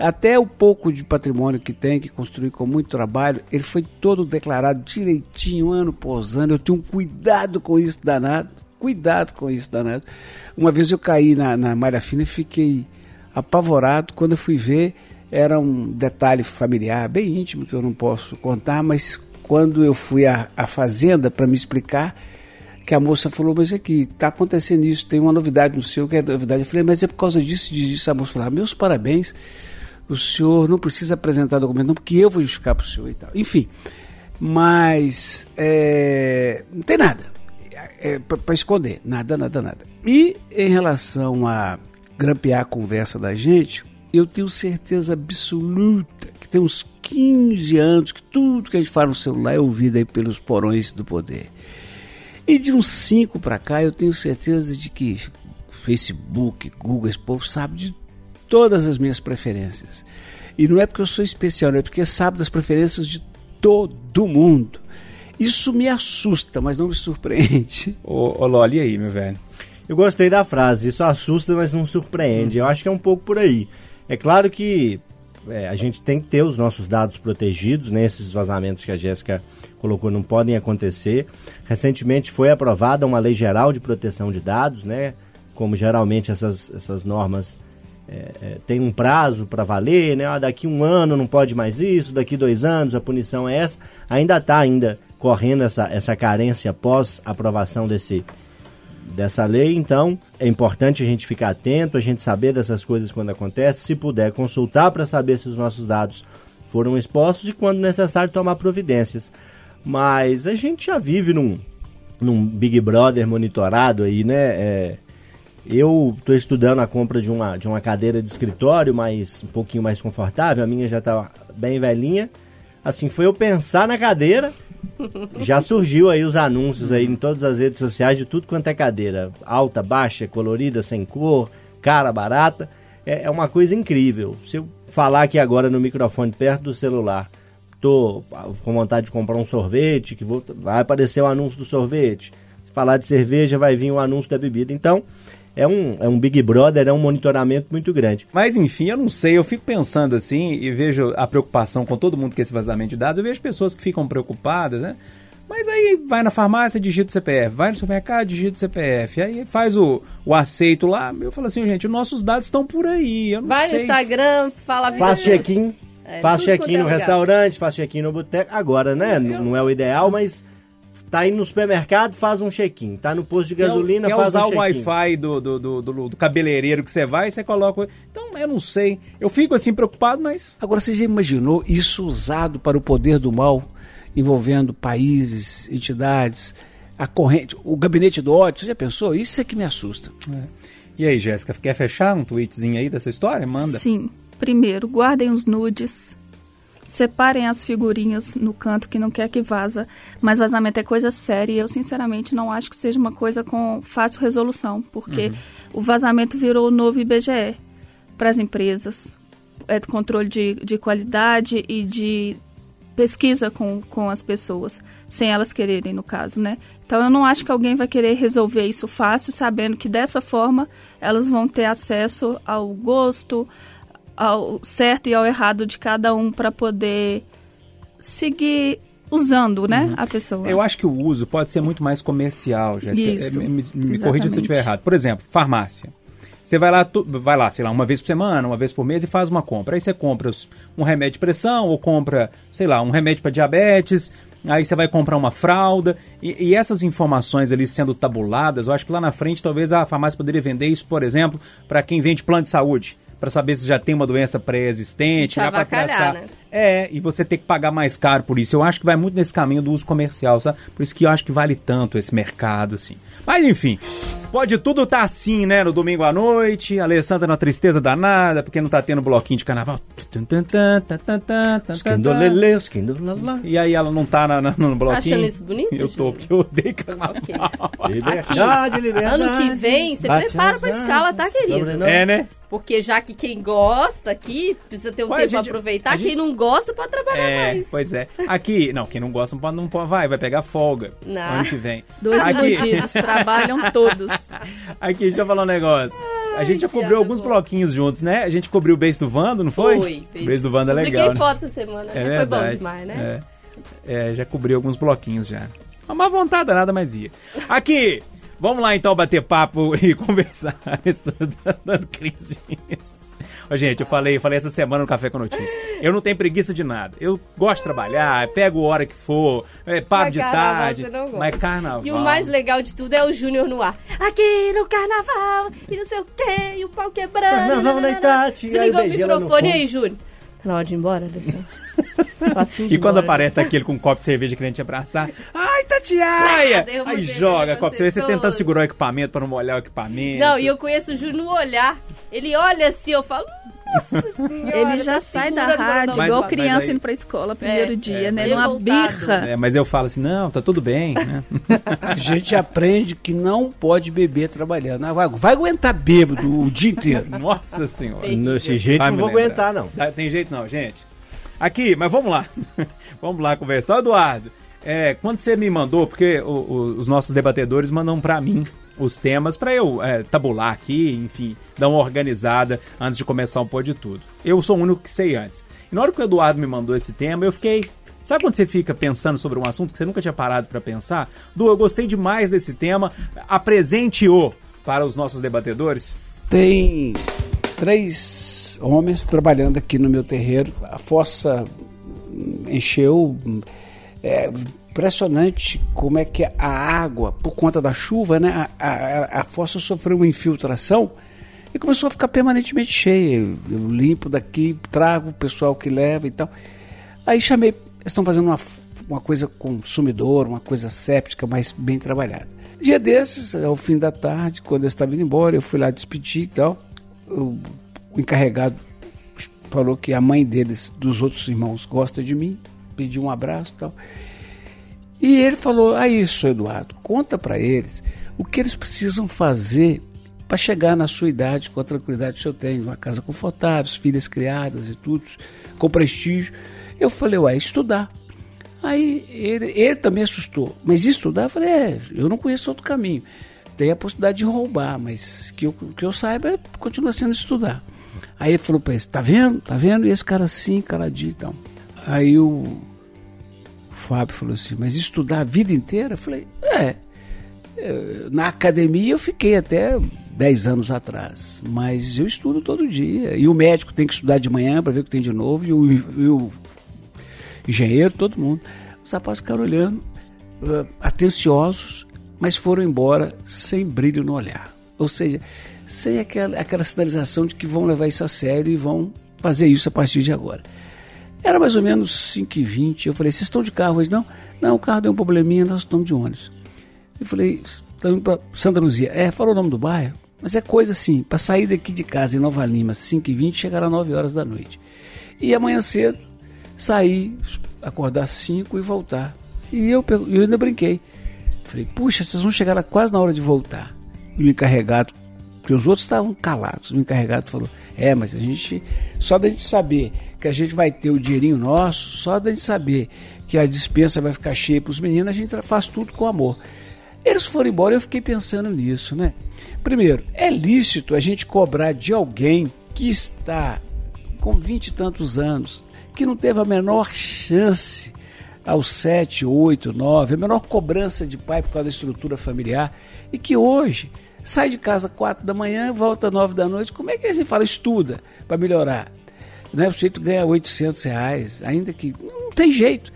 Até o pouco de patrimônio que tem, que construí com muito trabalho, ele foi todo declarado direitinho, ano por ano. Eu tenho um cuidado com isso danado. Cuidado com isso danado. Uma vez eu caí na, na malha fina e fiquei apavorado. Quando eu fui ver, era um detalhe familiar, bem íntimo, que eu não posso contar, mas quando eu fui à, à fazenda para me explicar, que a moça falou, mas aqui, está acontecendo isso, tem uma novidade no seu, que é novidade. Eu falei, mas é por causa disso, disso, disso. A moça falou, ah, meus parabéns, o senhor não precisa apresentar documento, não, porque eu vou justificar para o senhor e tal. Enfim, mas é, não tem nada é, para esconder, nada, nada, nada. E em relação a grampear a conversa da gente, eu tenho certeza absoluta que tem uns 15 anos que tudo que a gente fala no celular é ouvido aí pelos porões do poder. E de uns 5 para cá, eu tenho certeza de que Facebook, Google, esse povo sabe de todas as minhas preferências. E não é porque eu sou especial, não é porque sabe das preferências de todo mundo. Isso me assusta, mas não me surpreende. Ô, ô Loli, e aí, meu velho? Eu gostei da frase, isso assusta, mas não surpreende. Eu acho que é um pouco por aí. É claro que é, a gente tem que ter os nossos dados protegidos, né? Esses vazamentos que a Jéssica colocou não podem acontecer. Recentemente foi aprovada uma lei geral de proteção de dados, né? Como geralmente essas, essas normas é, é, têm um prazo para valer, né? Ah, daqui um ano não pode mais isso, daqui dois anos a punição é essa. Ainda está ainda correndo essa, essa carência pós aprovação desse, dessa lei, então é importante a gente ficar atento, a gente saber dessas coisas quando acontece, se puder consultar para saber se os nossos dados foram expostos e quando necessário tomar providências. Mas a gente já vive num, num Big Brother monitorado aí, né? É, eu estou estudando a compra de uma, de uma cadeira de escritório mais um pouquinho mais confortável, a minha já está bem velhinha. Assim, foi eu pensar na cadeira, já surgiu aí os anúncios aí em todas as redes sociais de tudo quanto é cadeira. Alta, baixa, colorida, sem cor, cara, barata. É, é uma coisa incrível. Se eu falar aqui agora no microfone perto do celular, tô com vontade de comprar um sorvete, que vou, vai aparecer o anúncio do sorvete. Se falar de cerveja, vai vir o anúncio da bebida. Então, é um, é um Big Brother, é um monitoramento muito grande. Mas enfim, eu não sei, eu fico pensando assim e vejo a preocupação com todo mundo com esse vazamento de dados. Eu vejo pessoas que ficam preocupadas, né? Mas aí vai na farmácia, digita o CPF, vai no supermercado, digita o CPF, aí faz o, o aceito lá. Eu falo assim, gente, os nossos dados estão por aí. Eu não Vai no sei. Instagram, fala a vida Faço toda. check-in, É, faço check-in é no lugar. restaurante, faço check-in no boteco. Agora, né? N- Não é o ideal, mas tá indo no supermercado, faz um check-in. Tá no posto de Quer- gasolina, quer faz usar um o check-in. Wi-Fi do, do, do, do- do cabeleireiro que você vai, você coloca. o- Então, eu não sei. Eu fico assim preocupado, mas. Agora, você já imaginou isso usado para o poder do mal, envolvendo países, entidades, a corrente, o gabinete do ódio? Você já pensou? Isso é que me assusta. E aí, Jéssica, quer fechar um tweetzinho aí dessa história? Manda. Sim. Primeiro, guardem os nudes. Separem as figurinhas no canto que não quer que vaza. Mas vazamento é coisa séria e eu, sinceramente, não acho que seja uma coisa com fácil resolução. Porque o vazamento virou o novo IBGE para as empresas, é, controle de, de qualidade e de pesquisa com, com as pessoas, sem elas quererem, no caso, né? Então eu não acho que alguém vai querer resolver isso fácil, sabendo que dessa forma elas vão ter acesso ao gosto, ao certo e ao errado de cada um para poder seguir usando, né, a pessoa. Eu acho que o uso pode ser muito mais comercial, Jéssica. Isso, É, Me, me corrija se eu estiver errado. Por exemplo, farmácia. Você vai lá, tu- vai lá, sei lá, uma vez por semana, uma vez por mês e faz uma compra. Aí você compra um remédio de pressão ou compra, sei lá, um remédio para diabetes. Aí você vai comprar uma fralda. E, e essas informações ali sendo tabuladas, eu acho que lá na frente talvez a farmácia poderia vender isso, por exemplo, para quem vende plano de saúde. Para saber se já tem uma doença pré-existente, avacalhar, traçar. né? É, e você ter que pagar mais caro por isso. Eu acho que vai muito nesse caminho do uso comercial, sabe? Por isso que eu acho que vale tanto esse mercado, assim. Mas enfim, pode tudo tá assim, né? No domingo à noite, a Alessandra na tristeza danada, porque não tá tendo bloquinho de carnaval. E aí ela não tá na, na- no bloquinho. achando isso bonito, Eu tô, porque eu odeio carnaval. Liberdade, liberdade. Ano que vem, você Bate prepara pra escala, tá, querido? É, né? Porque já que quem gosta aqui precisa ter um Ué, tempo gente- pra aproveitar, gente- quem não gosta pode trabalhar É, mais. pois é. Aqui, não, quem não gosta não pode, não pode vai, vai pegar folga. Não. Ano que vem. Dois Aqui, iludidos, trabalham todos. aqui, deixa eu falar um negócio. A gente já cobriu alguns boa. bloquinhos juntos, né? A gente cobriu o beijo do Vando, não foi? Foi. O beijo do Vando é Publiquei legal. né? foto essa semana, É né? foi bom demais, né? É. É, já cobri alguns bloquinhos já. Uma má vontade nada mais ia. Aqui, vamos lá então bater papo e conversar. Estou dando crise. Ô, gente, eu falei, eu falei essa semana no Café com Notícia. Eu não tenho preguiça de nada. Eu gosto de trabalhar, pego a hora que for, é, paro Mas de carnaval tarde. você não gosta. Mas carnaval. E o mais legal de tudo é o Júnior no ar. Aqui no carnaval, e não sei o quê, e o pau quebrando. Carnaval na Itati, Você ligou o microfone aí, Júnior. Tá na hora de ir embora, Alessandro? A E quando embora. aparece aquele com um copo de cerveja querendo te abraçar, ai, Tatiaia! Ah, Aí joga copo de cerveja, você tentando segurar o equipamento pra não molhar o equipamento. Não, e eu conheço o Júnior no olhar. Ele olha assim, eu falo, nossa senhora. Ele já tá sai da rádio Mas- igual mas criança aí- indo pra escola, primeiro É, dia, é, né? Numa birra. É, mas eu falo assim, não, tá tudo bem, né? A gente aprende que não pode beber trabalhando. Vai, vai aguentar bêbado o dia inteiro. Nossa senhora. Desse jeito Vai não vou lembrar. aguentar, não. Tá, Tem jeito não, gente. Aqui, mas vamos lá. vamos lá conversar. Eduardo, é, quando você me mandou, porque o- o- os nossos debatedores mandam pra mim os temas pra eu é, tabular aqui, enfim, dar uma organizada antes de começar o pôr de tudo. Eu sou o único que sei antes. E na hora que o Eduardo me mandou esse tema, eu fiquei. Sabe quando você fica pensando sobre um assunto que você nunca tinha parado pra pensar? Du, eu gostei demais desse tema. Apresente-o para os nossos debatedores. Tem três homens trabalhando aqui no meu terreiro. A fossa encheu. É impressionante como é que a água, por conta da chuva, né, a, a, a fossa sofreu uma infiltração e começou a ficar permanentemente cheia. Eu, eu limpo daqui, trago o pessoal que leva e tal. Aí chamei, estão fazendo uma, uma coisa consumidora, uma coisa séptica, mas bem trabalhada. Dia desses, ao fim da tarde, quando eles estavam indo embora, eu fui lá despedir e tal. O encarregado falou que a mãe deles, dos outros irmãos, gosta de mim, pediu um abraço e tal. E ele falou: Ah, isso, Eduardo, conta para eles o que eles precisam fazer para chegar na sua idade com a tranquilidade que o senhor tem, uma casa confortável, filhas criadas e tudo, com prestígio. Eu falei: Ué, estudar. Aí ele, ele também assustou. Mas estudar? Eu falei: É, eu não conheço outro caminho. Tem a possibilidade de roubar, mas que eu, que eu saiba continua sendo estudar. Aí ele falou para ele: Tá vendo? Tá vendo? E esse cara assim, caladinho e tal. Aí o Fábio falou assim, mas estudar a vida inteira? Eu falei, é. Na academia eu fiquei até 10 anos atrás, mas eu estudo todo dia. E o médico tem que estudar de manhã para ver o que tem de novo, e o, e o engenheiro, todo mundo. Os rapazes ficaram olhando, eh, atenciosos, mas foram embora sem brilho no olhar. Ou seja, sem aquela, aquela sinalização de que vão levar isso a sério e vão fazer isso a partir de agora. Era mais ou menos 5h20. Eu falei, vocês estão de carro hoje? Não? Não, o carro deu um probleminha, nós estamos de ônibus. Eu falei, estamos indo para Santa Luzia. É, fala o nome do bairro. Mas é coisa assim, para sair daqui de casa em Nova Lima, 5h20, chegar às 9 horas da noite. E amanhã cedo, sair, acordar às 5 e voltar. E eu, eu ainda brinquei. Falei, puxa, vocês vão chegar lá quase na hora de voltar. E o encarregado, Porque os outros estavam calados. O encarregado falou: É, mas a gente. Só da gente saber que a gente vai ter o dinheirinho nosso, só da gente saber que a dispensa vai ficar cheia para os meninos, a gente faz tudo com amor. Eles foram embora eu fiquei pensando nisso, né? Primeiro, é lícito a gente cobrar de alguém que está com vinte e tantos anos, que não teve a menor chance aos sete, oito, nove, a menor cobrança de pai por causa da estrutura familiar, e que hoje sai de casa quatro da manhã, volta nove da noite. Como é que a gente fala? Estuda para melhorar. Né? O sujeito ganha 800 reais, ainda que não tem jeito.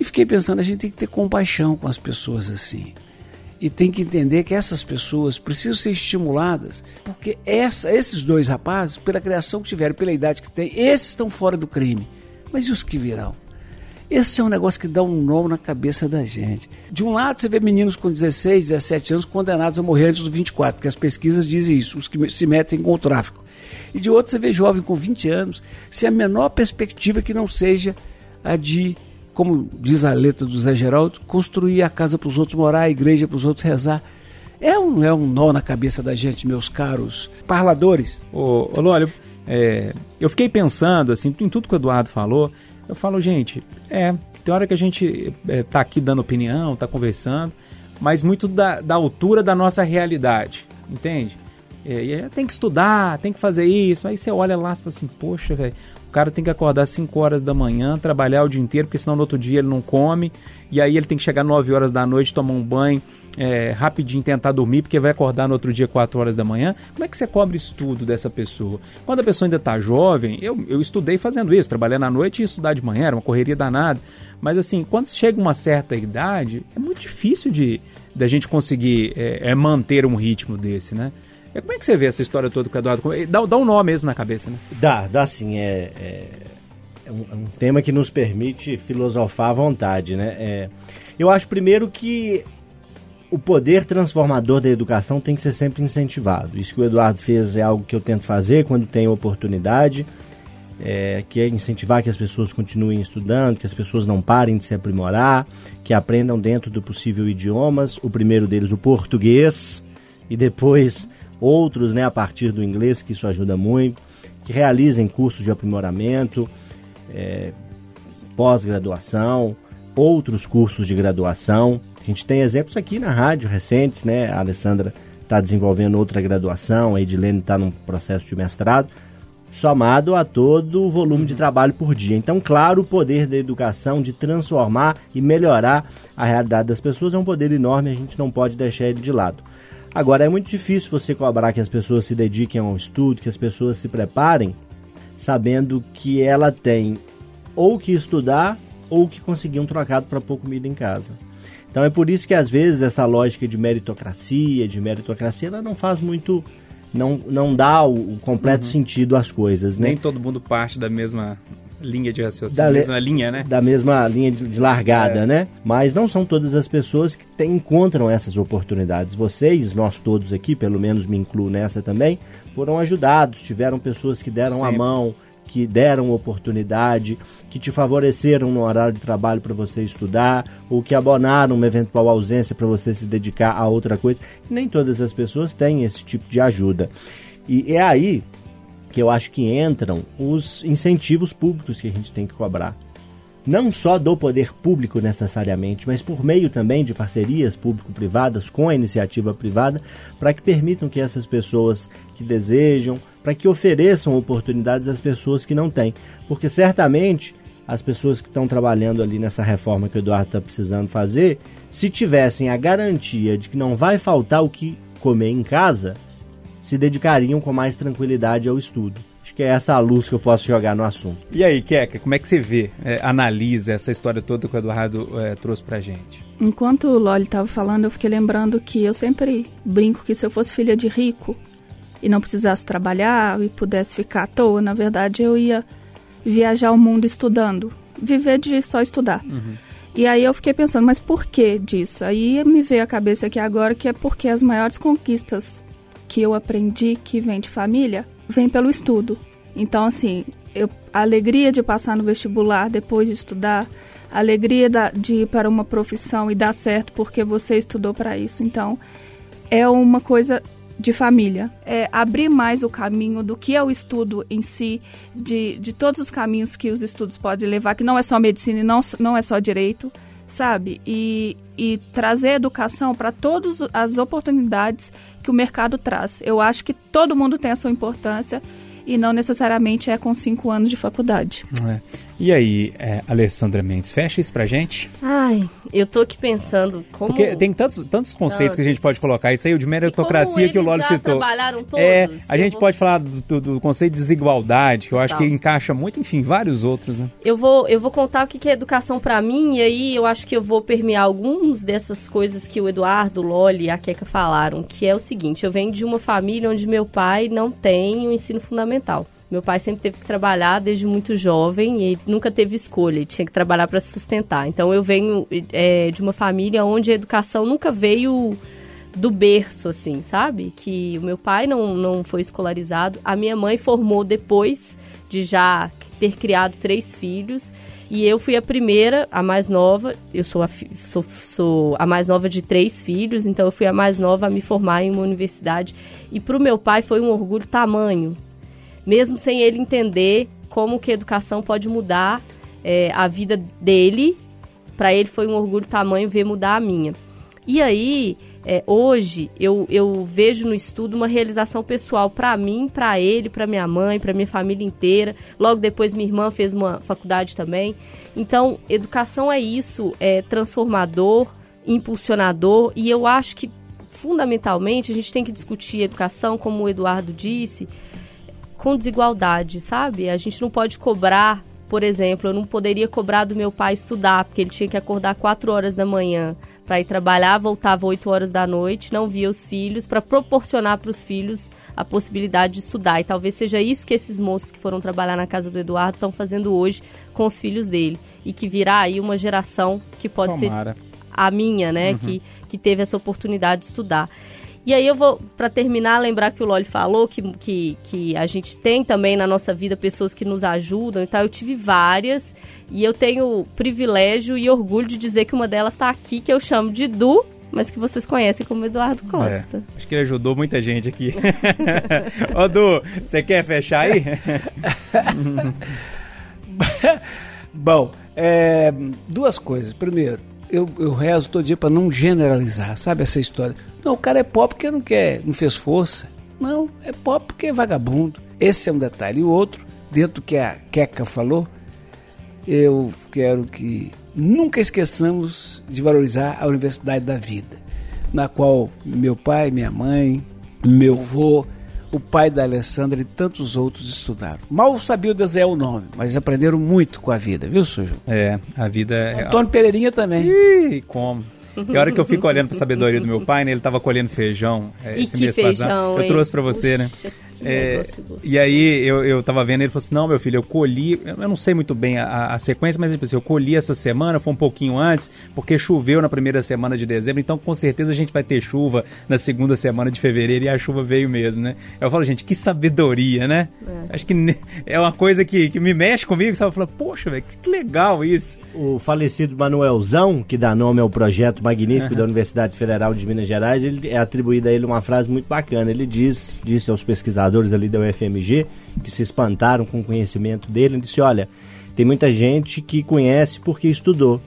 E fiquei pensando, a gente tem que ter compaixão com as pessoas assim. E tem que entender que essas pessoas precisam ser estimuladas, porque essa, esses dois rapazes, pela criação que tiveram, pela idade que têm, esses estão fora do crime. Mas e os que virão? Esse é um negócio que dá um nó na cabeça da gente. De um lado, você vê meninos com 16, 17 anos condenados a morrer antes dos 24, porque as pesquisas dizem isso, os que se metem com o tráfico. E de outro, você vê jovem com 20 anos, sem a menor perspectiva que não seja a de, como diz a letra do Zé Geraldo, construir a casa para os outros morar, a igreja para os outros rezar. É um, é um nó na cabeça da gente, meus caros parladores. Ô, ô Lólio, é, eu fiquei pensando, assim, em tudo que o Eduardo falou, eu falo, gente, é, tem hora que a gente é, tá aqui dando opinião, tá conversando, mas muito da, da altura da nossa realidade, entende? É, e tem que estudar, tem que fazer isso. Aí você olha lá e fala assim, poxa, velho, cara tem que acordar 5 horas da manhã, trabalhar o dia inteiro, porque senão no outro dia ele não come. E aí ele tem que chegar 9 horas da noite, tomar um banho, é, rapidinho tentar dormir, porque vai acordar no outro dia 4 horas da manhã. Como é que você cobre isso tudo dessa pessoa? Quando a pessoa ainda está jovem, eu, eu estudei fazendo isso, trabalhando à noite e estudar de manhã, era uma correria danada. Mas assim, quando chega uma certa idade, é muito difícil de da gente conseguir é, é manter um ritmo desse, né? É, como é que você vê essa história toda com o Eduardo? Dá, dá um nó mesmo na cabeça, né? Dá, dá sim. É, é, é, um, é um, tema que nos permite filosofar à vontade, né? É, eu acho primeiro que o poder transformador da educação tem que ser sempre incentivado. Isso que o Eduardo fez é algo que eu tento fazer quando tenho oportunidade, é, que é incentivar que as pessoas continuem estudando, que as pessoas não parem de se aprimorar, que aprendam dentro do possível idiomas. O primeiro deles, o português, e depois outros né, a partir do inglês, que isso ajuda muito, que realizem cursos de aprimoramento, é, pós-graduação, outros cursos de graduação. A gente tem exemplos aqui na rádio recentes, né? A Alessandra está desenvolvendo outra graduação, a Edilene está num processo de mestrado, somado a todo o volume de trabalho por dia. Então, claro, o poder da educação de transformar e melhorar a realidade das pessoas é um poder enorme, a gente não pode deixar ele de lado. Agora, é muito difícil você cobrar que as pessoas se dediquem ao estudo, que as pessoas se preparem, sabendo que ela tem ou que estudar ou que conseguir um trocado para pôr comida em casa. Então é por isso que às vezes essa lógica de meritocracia, de meritocracia, ela não faz muito, não, não dá o, o completo uhum. sentido às coisas, né? Nem todo mundo parte da mesma linha de raciocínio, da mesma linha, né? Da mesma linha de, de largada, é. né? Mas não são todas as pessoas que tem, encontram essas oportunidades. Vocês, nós todos aqui, pelo menos me incluo nessa também, foram ajudados, tiveram pessoas que deram Sempre. a mão, que deram oportunidade, que te favoreceram no horário de trabalho para você estudar, ou que abonaram uma eventual ausência para você se dedicar a outra coisa. E nem todas as pessoas têm esse tipo de ajuda. E é aí que eu acho que entram os incentivos públicos que a gente tem que cobrar. Não só do poder público necessariamente, mas por meio também de parcerias público-privadas com a iniciativa privada, para que permitam que essas pessoas que desejam, para que ofereçam oportunidades às pessoas que não têm. Porque certamente as pessoas que estão trabalhando ali nessa reforma que o Eduardo está precisando fazer, se tivessem a garantia de que não vai faltar o que comer em casa, se dedicariam com mais tranquilidade ao estudo. Acho que é essa a luz que eu posso jogar no assunto. E aí, Keka, como é que você vê, é, analisa essa história toda que o Eduardo é, trouxe pra gente? Enquanto o Loli estava falando, eu fiquei lembrando que eu sempre brinco que se eu fosse filha de rico e não precisasse trabalhar e pudesse ficar à toa, na verdade eu ia viajar o mundo estudando, viver de só estudar. Uhum. E aí eu fiquei pensando, mas por que disso? Aí me veio a cabeça aqui agora que é porque as maiores conquistas que eu aprendi que vem de família vem pelo estudo. Então, assim, eu, a alegria de passar no vestibular depois de estudar, a alegria da, de ir para uma profissão e dar certo porque você estudou para isso. Então, é uma coisa de família. É abrir mais o caminho do que é o estudo em si, de, de todos os caminhos que os estudos podem levar, que não é só medicina e não, não é só direito, sabe? E, e trazer educação para todas as oportunidades que o mercado traz. Eu acho que todo mundo tem a sua importância e não necessariamente é com cinco anos de faculdade. É. E aí, é, Alessandra Mendes, fecha isso pra gente? Ai, eu tô aqui pensando como... Porque tem tantos, tantos conceitos que a gente pode colocar. Isso aí, o de meritocracia que o Lolo citou. trabalharam todos. É, a gente vou- pode falar do, do- conceito de desigualdade, que eu acho Tá. que encaixa muito, enfim, vários outros, né? Eu vou, eu vou contar o que é educação pra mim, e aí eu acho que eu vou permear alguns dessas coisas que o Eduardo, o Loli e a Keka falaram, que é o seguinte, eu venho de uma família onde meu pai não tem o ensino fundamental. Meu pai sempre teve que trabalhar desde muito jovem e nunca teve escolha, ele tinha que trabalhar para se sustentar. Então eu venho é, de uma família onde a educação nunca veio do berço, assim, sabe? Que o meu pai não, não foi escolarizado, a minha mãe formou depois de já ter criado três filhos. E eu fui a primeira, a mais nova. Eu sou a, sou, sou a mais nova de três filhos, então eu fui a mais nova a me formar em uma universidade. E para o meu pai foi um orgulho tamanho, mesmo sem ele entender como que a educação pode mudar é, a vida dele. Para ele foi um orgulho tamanho ver mudar a minha. E aí, é, hoje, eu, eu vejo no estudo uma realização pessoal para mim, para ele, para minha mãe, para minha família inteira. Logo depois, minha irmã fez uma faculdade também. Então, educação é isso, é transformador, impulsionador, e eu acho que, fundamentalmente, a gente tem que discutir educação, como o Eduardo disse, com desigualdade, sabe? A gente não pode cobrar, por exemplo, eu não poderia cobrar do meu pai estudar, porque ele tinha que acordar 4 horas da manhã para ir trabalhar, voltava 8 horas da noite, não via os filhos, para proporcionar para os filhos a possibilidade de estudar. E talvez seja isso que esses moços que foram trabalhar na casa do Eduardo estão fazendo hoje com os filhos dele. E que virá aí uma geração que pode ser Tomara. a minha, né, que, que teve essa oportunidade de estudar. E aí eu vou, para terminar, lembrar que o Loli falou que, que, que a gente tem também na nossa vida pessoas que nos ajudam e tal. Eu tive várias e eu tenho privilégio e orgulho de dizer que uma delas está aqui, que eu chamo de Du, mas que vocês conhecem como Eduardo Costa. É, acho que ele ajudou muita gente aqui. Ô, Du, você quer fechar aí? Bom, é, duas coisas. Primeiro, eu, eu rezo todo dia para não generalizar, sabe essa história? Não, o cara é pobre porque não quer, não fez força. Não, é pobre porque é vagabundo. Esse é um detalhe. E o outro, dentro do que a Queca falou, eu quero que nunca esqueçamos de valorizar a Universidade da Vida, na qual meu pai, minha mãe, meu avô, o pai da Alessandra e tantos outros estudaram. Mal sabiam desenhar o nome, mas aprenderam muito com a vida, viu, Sujo? É, a vida é. Antônio Pereirinha também. Ih, como? E a hora que eu fico olhando pra sabedoria do meu pai, né? Ele tava colhendo feijão é, E esse que mês feijão, passado. Eu hein? trouxe pra você, né? Puxa, que É, e aí eu, eu tava vendo, ele falou assim, não, meu filho, eu colhi, eu não sei muito bem a, a sequência, mas tipo assim, eu colhi essa semana, foi um pouquinho antes, porque choveu na primeira semana de dezembro, então com certeza a gente vai ter chuva na segunda semana de fevereiro e a chuva veio mesmo, né? Eu falo, gente, que sabedoria, né? Acho que é uma coisa que, que me mexe comigo, sabe? Eu falo, poxa, velho, que legal isso. O falecido Manuelzão, que dá nome ao projeto magnífico da Universidade Federal de Minas Gerais, ele é atribuída a ele uma frase muito bacana. Ele diz, disse aos pesquisadores ali da UFMG, que se espantaram com o conhecimento dele, ele disse, olha, tem muita gente que conhece porque estudou.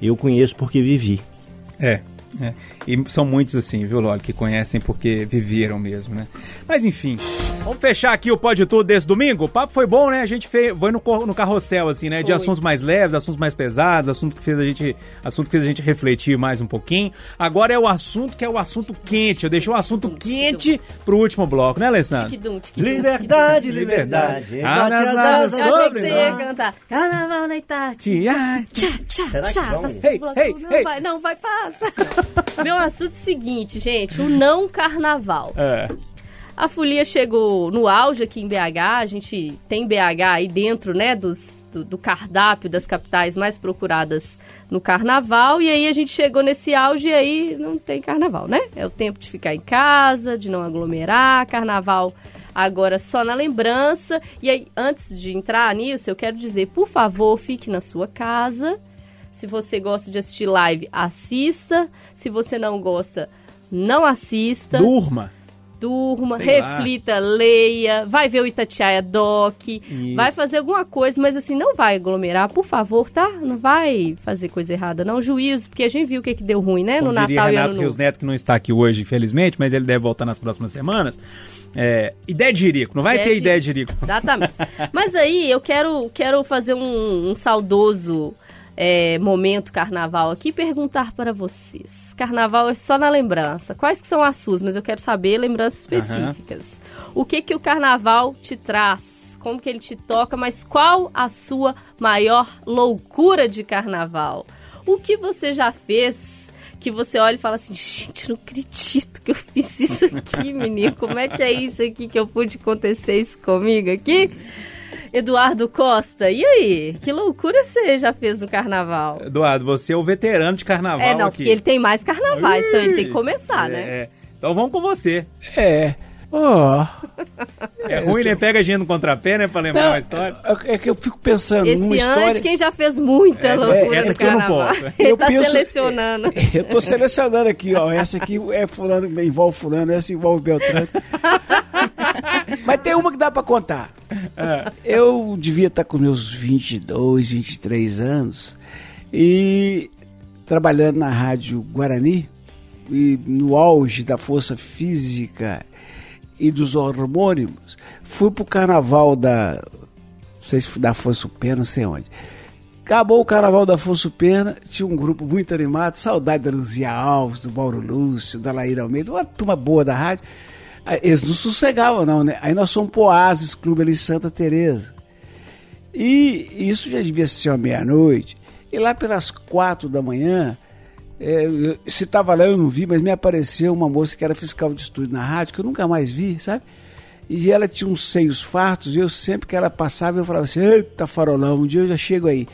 Eu conheço porque vivi. É, é. E são muitos assim, viu, Loli, que conhecem porque viveram mesmo, né? Mas enfim, vamos fechar aqui o Pode Tudo desse domingo? O papo foi bom, né? A gente fez, foi no, no carrossel, assim, né? De Foi. assuntos mais leves, assuntos mais pesados, assunto que fez a gente, assunto que fez a gente refletir mais um pouquinho. Agora é o assunto que é o assunto quente. Eu deixei o assunto quente pro último bloco, né, Alessandro? Liberdade, Liberdade. liberdade. Ah, nas asas que você ia cantar Carnaval na Itati. Tchá, tchá, Será que tchá. Ei, bloco. ei, não, ei. vai, não, vai, passa. Meu assunto é o seguinte, gente, o não carnaval. É. A folia chegou no auge aqui em BH, a gente tem BH aí dentro, né, dos, do, do cardápio das capitais mais procuradas no carnaval, e aí a gente chegou nesse auge e aí não tem carnaval, né? É o tempo de ficar em casa, de não aglomerar, carnaval agora só na lembrança. E aí, antes de entrar nisso, eu quero dizer, por favor, fique na sua casa. Se você gosta de assistir live, assista. Se você não gosta, não assista. Durma. durma, Sei lá. reflita, leia, vai ver o Itatiaia Doc, vai fazer alguma coisa, mas assim, não vai aglomerar, por favor, tá? Não vai fazer coisa errada, não. Juízo, porque a gente viu o que, que deu ruim, né? Como no diria Natal e Renato Ano Rios. Neto, que não está aqui hoje, infelizmente, mas ele deve voltar nas próximas semanas. É, ideia de jirico, não vai Ideia ter de- ideia de jirico. Exatamente. Mas aí eu quero, quero fazer um, um saudoso é, momento carnaval aqui perguntar para vocês. Carnaval é só na lembrança. Quais que são as suas? Mas eu quero saber lembranças específicas. O que que o carnaval te traz? Como que ele te toca? Mas qual a sua maior loucura de carnaval? O que você já fez que você olha e fala assim, gente, não acredito que eu fiz isso aqui, menino. Como é que é isso aqui que eu pude acontecer isso comigo aqui? Eduardo Costa, e aí? Que loucura você já fez no carnaval? Eduardo, você é o veterano de carnaval é, não, aqui. porque ele tem mais carnavais, então ele tem que começar, é, né? é. Então vamos com você. É. Ó. É ruim, né? Pega a gente no contrapé, né? Pra lembrar Não, uma história. é, é que eu fico pensando numa Esse ano história. de quem já fez muita É, loucura essa aqui eu não posso. Ele Eu tá penso- selecionando. Eu tô selecionando aqui, ó. Essa aqui é fulano, envolve fulano, essa envolve Beltrano. Mas tem uma que dá pra contar. Eu devia estar com meus 22, 23 anos e trabalhando na rádio Guarani e no auge da força física e dos hormônios, fui pro carnaval da não sei se da Força Pena, não sei onde. Acabou o carnaval da Afonso Pena, tinha um grupo muito animado, saudade da Luzia Alves, do Mauro Lúcio, da Laíra Almeida, uma turma boa da rádio. Aí, Eles não sossegavam, não, né? Aí nós fomos pro Oasis Clube ali em Santa Teresa. E isso já devia ser meia-noite. E lá pelas quatro da manhã, é, eu- se estava lá eu não vi, mas me apareceu uma moça que era fiscal de estúdio na rádio, que eu nunca mais vi, sabe? E ela tinha uns seios fartos, e eu sempre que ela passava, eu falava assim, eita farolão, um dia eu já chego aí.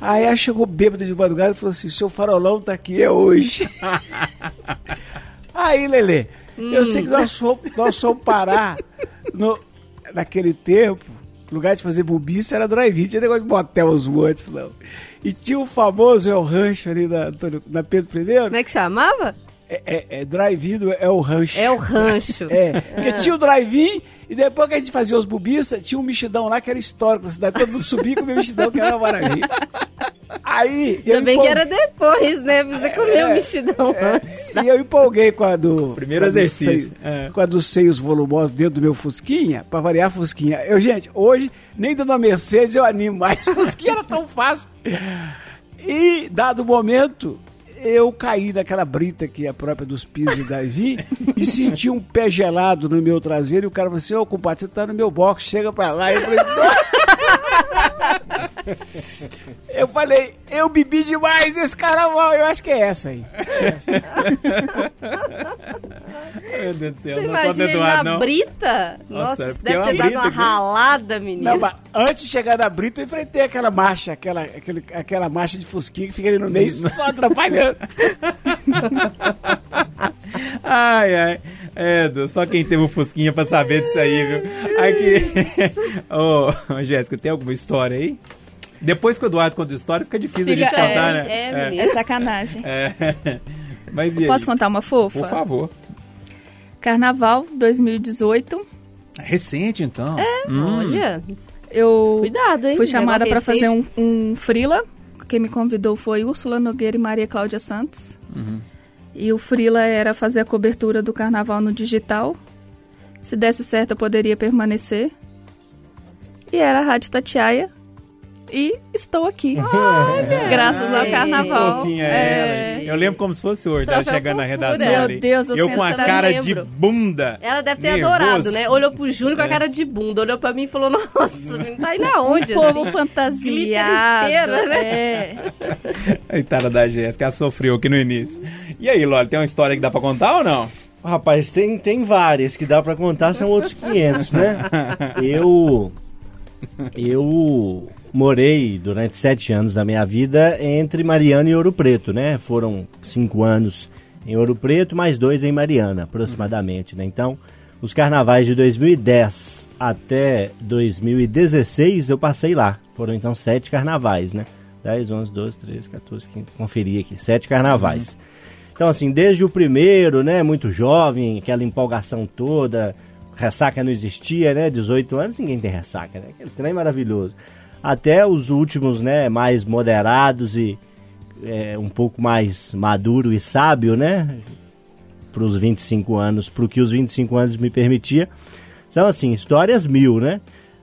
Aí ela chegou bêbada de madrugada e falou assim, seu farolão tá aqui, é hoje. aí, Lelê, eu sei que nós fomos, nós fomos parar no, naquele tempo, lugar de fazer bobice era drive-in, tinha negócio de motel os montes, não. E tinha o famoso El Rancho ali na, na Pedro I, Como é que chamava? É, é, é drive-in do El Rancho. É o rancho. É, porque tinha o drive-in e depois que a gente fazia os bubiças, tinha um mexidão lá que era histórico da cidade. Todo mundo subia com o mexidão, que era uma maravilha. Aí. eu Ainda bem empol- que era depois, né? Você comeu o mexidão antes. E eu empolguei com a do. Primeiro do exercício. seio- É. Com a dos seios volumosos dentro do meu Fusquinha, pra variar a Fusquinha. Eu, gente, hoje, nem dando a Mercedes eu animo mais. Fusquinha era tão fácil. E, dado o momento, eu caí daquela brita que é própria dos pisos de Davi e senti um pé gelado no meu traseiro. E o cara falou assim: Ô, compadre, você tá no meu box, chega pra lá. Eu falei. Eu falei, eu bebi demais nesse carnaval. Eu acho que é essa aí. Meu Deus do céu, Você não Eduardo, na não. brita? Nossa, Nossa, é é deve ter dado brita uma ralada, menino. Não, mas antes de chegar na Brita, eu enfrentei aquela marcha, aquela, aquele, aquela marcha de fusquinha que fica ali no meio só atrapalhando. Ai, ai. É, Edu, só quem teve o Fusquinha pra saber disso aí, viu? Aqui. Ô, ô, Jéssica, tem alguma história aí? Depois que o Eduardo conta a história, fica difícil a gente Fica- contar, é, né? é, é. É sacanagem. É. Mas e aí? Posso contar uma fofa? Por favor. Carnaval 2018. Recente, então. É. Olha, Eu cuidado, hein? fui chamada para fazer um, um frila. Quem me convidou foi Úrsula Nogueira e Maria Cláudia Santos. E o frila era fazer a cobertura do carnaval no digital. Se desse certo, eu poderia permanecer. E era a Rádio Tatiaia. E estou aqui. Graças ao carnaval. Fofinha É, ela. Eu lembro como se fosse hoje, ela chegando na redação Meu ali. Deus, eu eu com a cara lembro. de bunda. Ela deve ter Nervoso. adorado, né? Olhou pro Júnior com a É. cara de bunda, olhou pra mim e falou: Nossa, menino, tá indo aonde? povo assim? fantasiado. Glitter inteiro, né? É. Coitada da Jéssica, ela sofreu aqui no início. E aí, Loli, tem uma história que dá pra contar ou não? Rapaz, tem, tem várias que dá pra contar, são outros 500, né? Eu. Eu morei durante sete anos da minha vida entre Mariana e Ouro Preto, né? Foram cinco anos em Ouro Preto, mais dois em Mariana, aproximadamente, né? Então, os carnavais de 2010 até 2016 eu passei lá. Foram então sete carnavais, né? 10, 11, 12, 13, 14, 15, conferi aqui, sete carnavais. Então, assim, desde o primeiro, né, muito jovem, aquela empolgação toda, ressaca não existia, né, 18 anos, ninguém tem ressaca, né, aquele trem maravilhoso. Até os últimos, né, mais moderados e é, um pouco mais maduro e sábio, né, para os 25 anos, para o que os 25 anos me permitia. São, assim, histórias mil, né?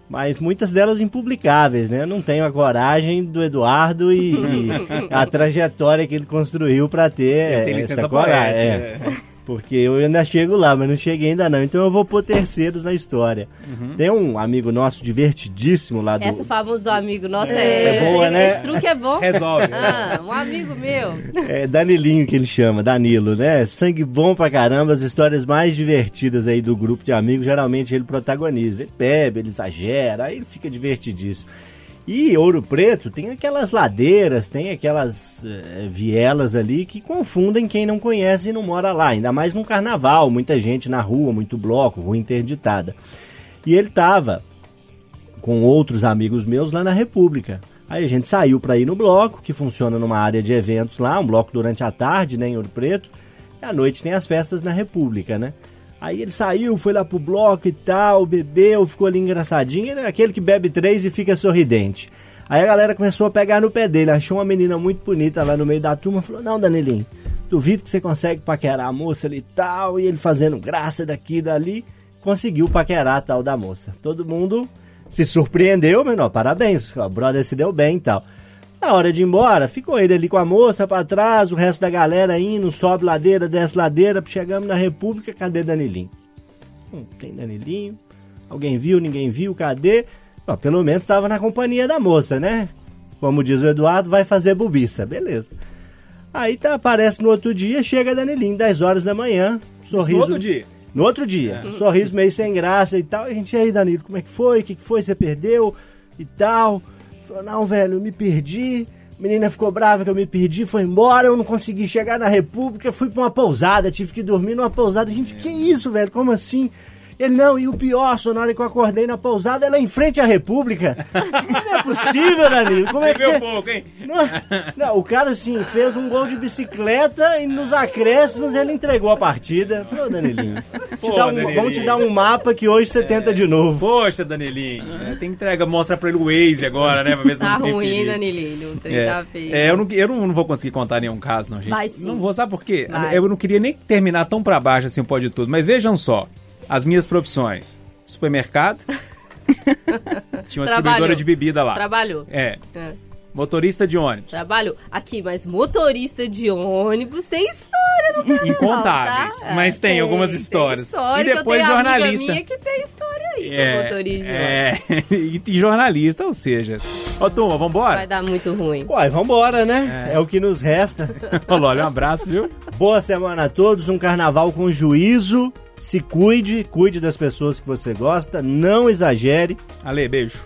mas muitas delas impublicáveis, né? Eu não tenho a coragem do Eduardo e, e a trajetória que ele construiu para ter essa coragem. é. É. Porque eu ainda chego lá, mas não cheguei ainda não. Então eu vou pôr terceiros na história. Tem um amigo nosso divertidíssimo lá do... Essa famosa do amigo, nossa, É é, boa, esse, né? esse truque é bom. Resolve. Ah, um amigo meu. É Danilinho que ele chama, Danilo, né? Sangue bom pra caramba, as histórias mais divertidas aí do grupo de amigos, geralmente ele protagoniza. Ele bebe, ele exagera, aí ele fica divertidíssimo. E Ouro Preto tem aquelas ladeiras, tem aquelas eh, vielas ali que confundem quem não conhece e não mora lá. Ainda mais no carnaval, muita gente na rua, muito bloco, rua interditada. E ele tava com outros amigos meus lá na República. Aí a gente saiu para ir no bloco, que funciona numa área de eventos lá, um bloco durante a tarde, né, em Ouro Preto. E à noite tem as festas na República, né? Aí ele saiu, foi lá pro bloco e tal, bebeu, ficou ali engraçadinho. Ele é aquele que bebe três e fica sorridente. Aí a galera começou a pegar no pé dele, achou uma menina muito bonita lá no meio da turma, falou, não, Danilinho, duvido que você consegue paquerar a moça ali e tal. E ele fazendo graça daqui e dali, conseguiu paquerar a tal da moça. Todo mundo se surpreendeu, não, parabéns, o brother se deu bem e tal. Na hora de ir embora, ficou ele ali com a moça pra trás, o resto da galera indo, sobe ladeira, desce ladeira, chegamos na República, cadê Danilinho? Hum, tem Danilinho? Alguém viu, ninguém viu, cadê? Ó, pelo menos estava na companhia da moça, né? Como diz o Eduardo, vai fazer bobiça, beleza. Aí tá, aparece no outro dia, chega Danilinho, 10 horas da manhã, sorriso. No outro dia. No outro dia. Sorriso meio sem graça e tal. E a gente, e aí, Danilo, como é que foi? O que, que foi? Você perdeu? E tal. Falou, não, velho, eu me perdi. A menina ficou brava que eu me perdi, foi embora, eu não consegui chegar na República, fui pra uma pousada, tive que dormir numa pousada. Gente, que isso, velho? Como assim? Ele, não, e o pior, só na hora que eu acordei na pousada, ela é em frente à República. Não é possível, Danilo. Como é que você... pouco, hein? Não, não, o cara assim fez um gol de bicicleta e nos acréscimos ele entregou a partida. Falou, Danilinho, te Pô, dá um- Danilinho. vamos te dar um mapa que hoje você tenta de novo. Poxa, Danilinho. é, Tem que entregar, mostra pra ele o Waze agora, né? Pra ver se Tá não tem ruim. Danilinho? O trem É, tá feio. é, eu, não, eu não, vou conseguir contar nenhum caso, não, gente. Vai sim. Não vou, sabe por quê? Vai. Eu não queria nem terminar tão pra baixo assim o pode tudo. Mas vejam só, as minhas profissões. Supermercado. Tinha uma Trabalhou. distribuidora de bebida lá. Trabalhou. É. É. Motorista de ônibus. Trabalhou. Aqui, mas motorista de ônibus tem história no carnaval, Incontáveis, tá? mas tem algumas histórias. história, E depois jornalista. minha que tem história aí, É, motorista de ônibus. é, e tem jornalista, ou seja. Ô, turma, vambora? Vai dar muito ruim. Uai, vambora, né? É. o que nos resta. Ô, Loli, um abraço, viu? Boa semana a todos, um carnaval com juízo. Se cuide, cuide das pessoas que você gosta, não exagere. Ale, beijo.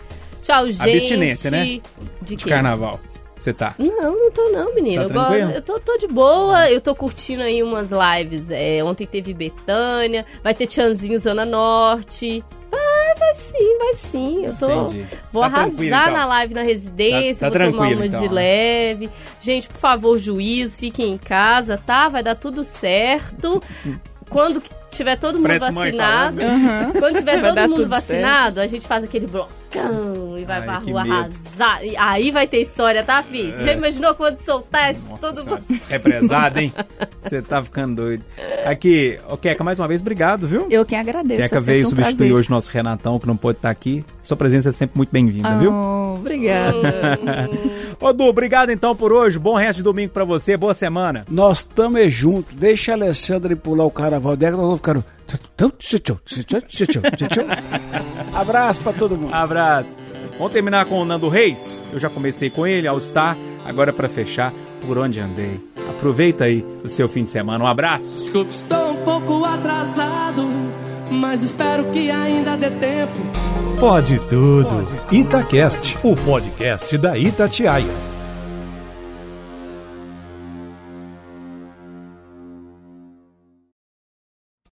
Tchau, gente. Abstinência, né? De De carnaval. Você tá. Não, não tô não, menino. Tá eu, gosto- eu tô, tô de boa, eu tô curtindo aí umas lives. É, ontem teve Betânia, vai ter Tchanzinho Zona Norte. Vai, vai sim, vai sim. Eu tô. Entendi. Vou Tá arrasar então. na live na residência, Tá- tá vou tomar uma então, de né? leve. Gente, por favor, juízo, fiquem em casa, tá? Vai dar tudo certo. Quando que tiver todo mundo Parece vacinado. falando, Quando tiver Vai todo mundo vacinado, a gente faz aquele blocão e vai Ai, pra que rua medo. arrasar. E aí vai ter história, tá, Fih? Já imaginou quando soltar esse- Nossa todo senhora, mundo? represado, hein? Você tá ficando doido. Aqui, ô Queca, mais uma vez, obrigado, viu? Eu quem agradeço. Queca é veio um substituir prazer. hoje nosso Renatão, que não pôde estar aqui. Sua presença é sempre muito bem-vinda, viu? Oh, obrigada. Ô, Du, obrigado então por hoje. Bom resto de domingo pra você. Boa semana. Nós estamos juntos. Deixa a Alessandra pular o carnaval dela, nós vamos ficar. no- Abraço pra todo mundo. Abraço. Vamos terminar com o Nando Reis. Eu já comecei com ele, All Star. Agora pra fechar, por onde andei. Aproveita aí o seu fim de semana. Um abraço. Desculpe, estou um pouco atrasado, mas espero que ainda dê tempo. Pode tudo. Itacast, o podcast da Itatiaia.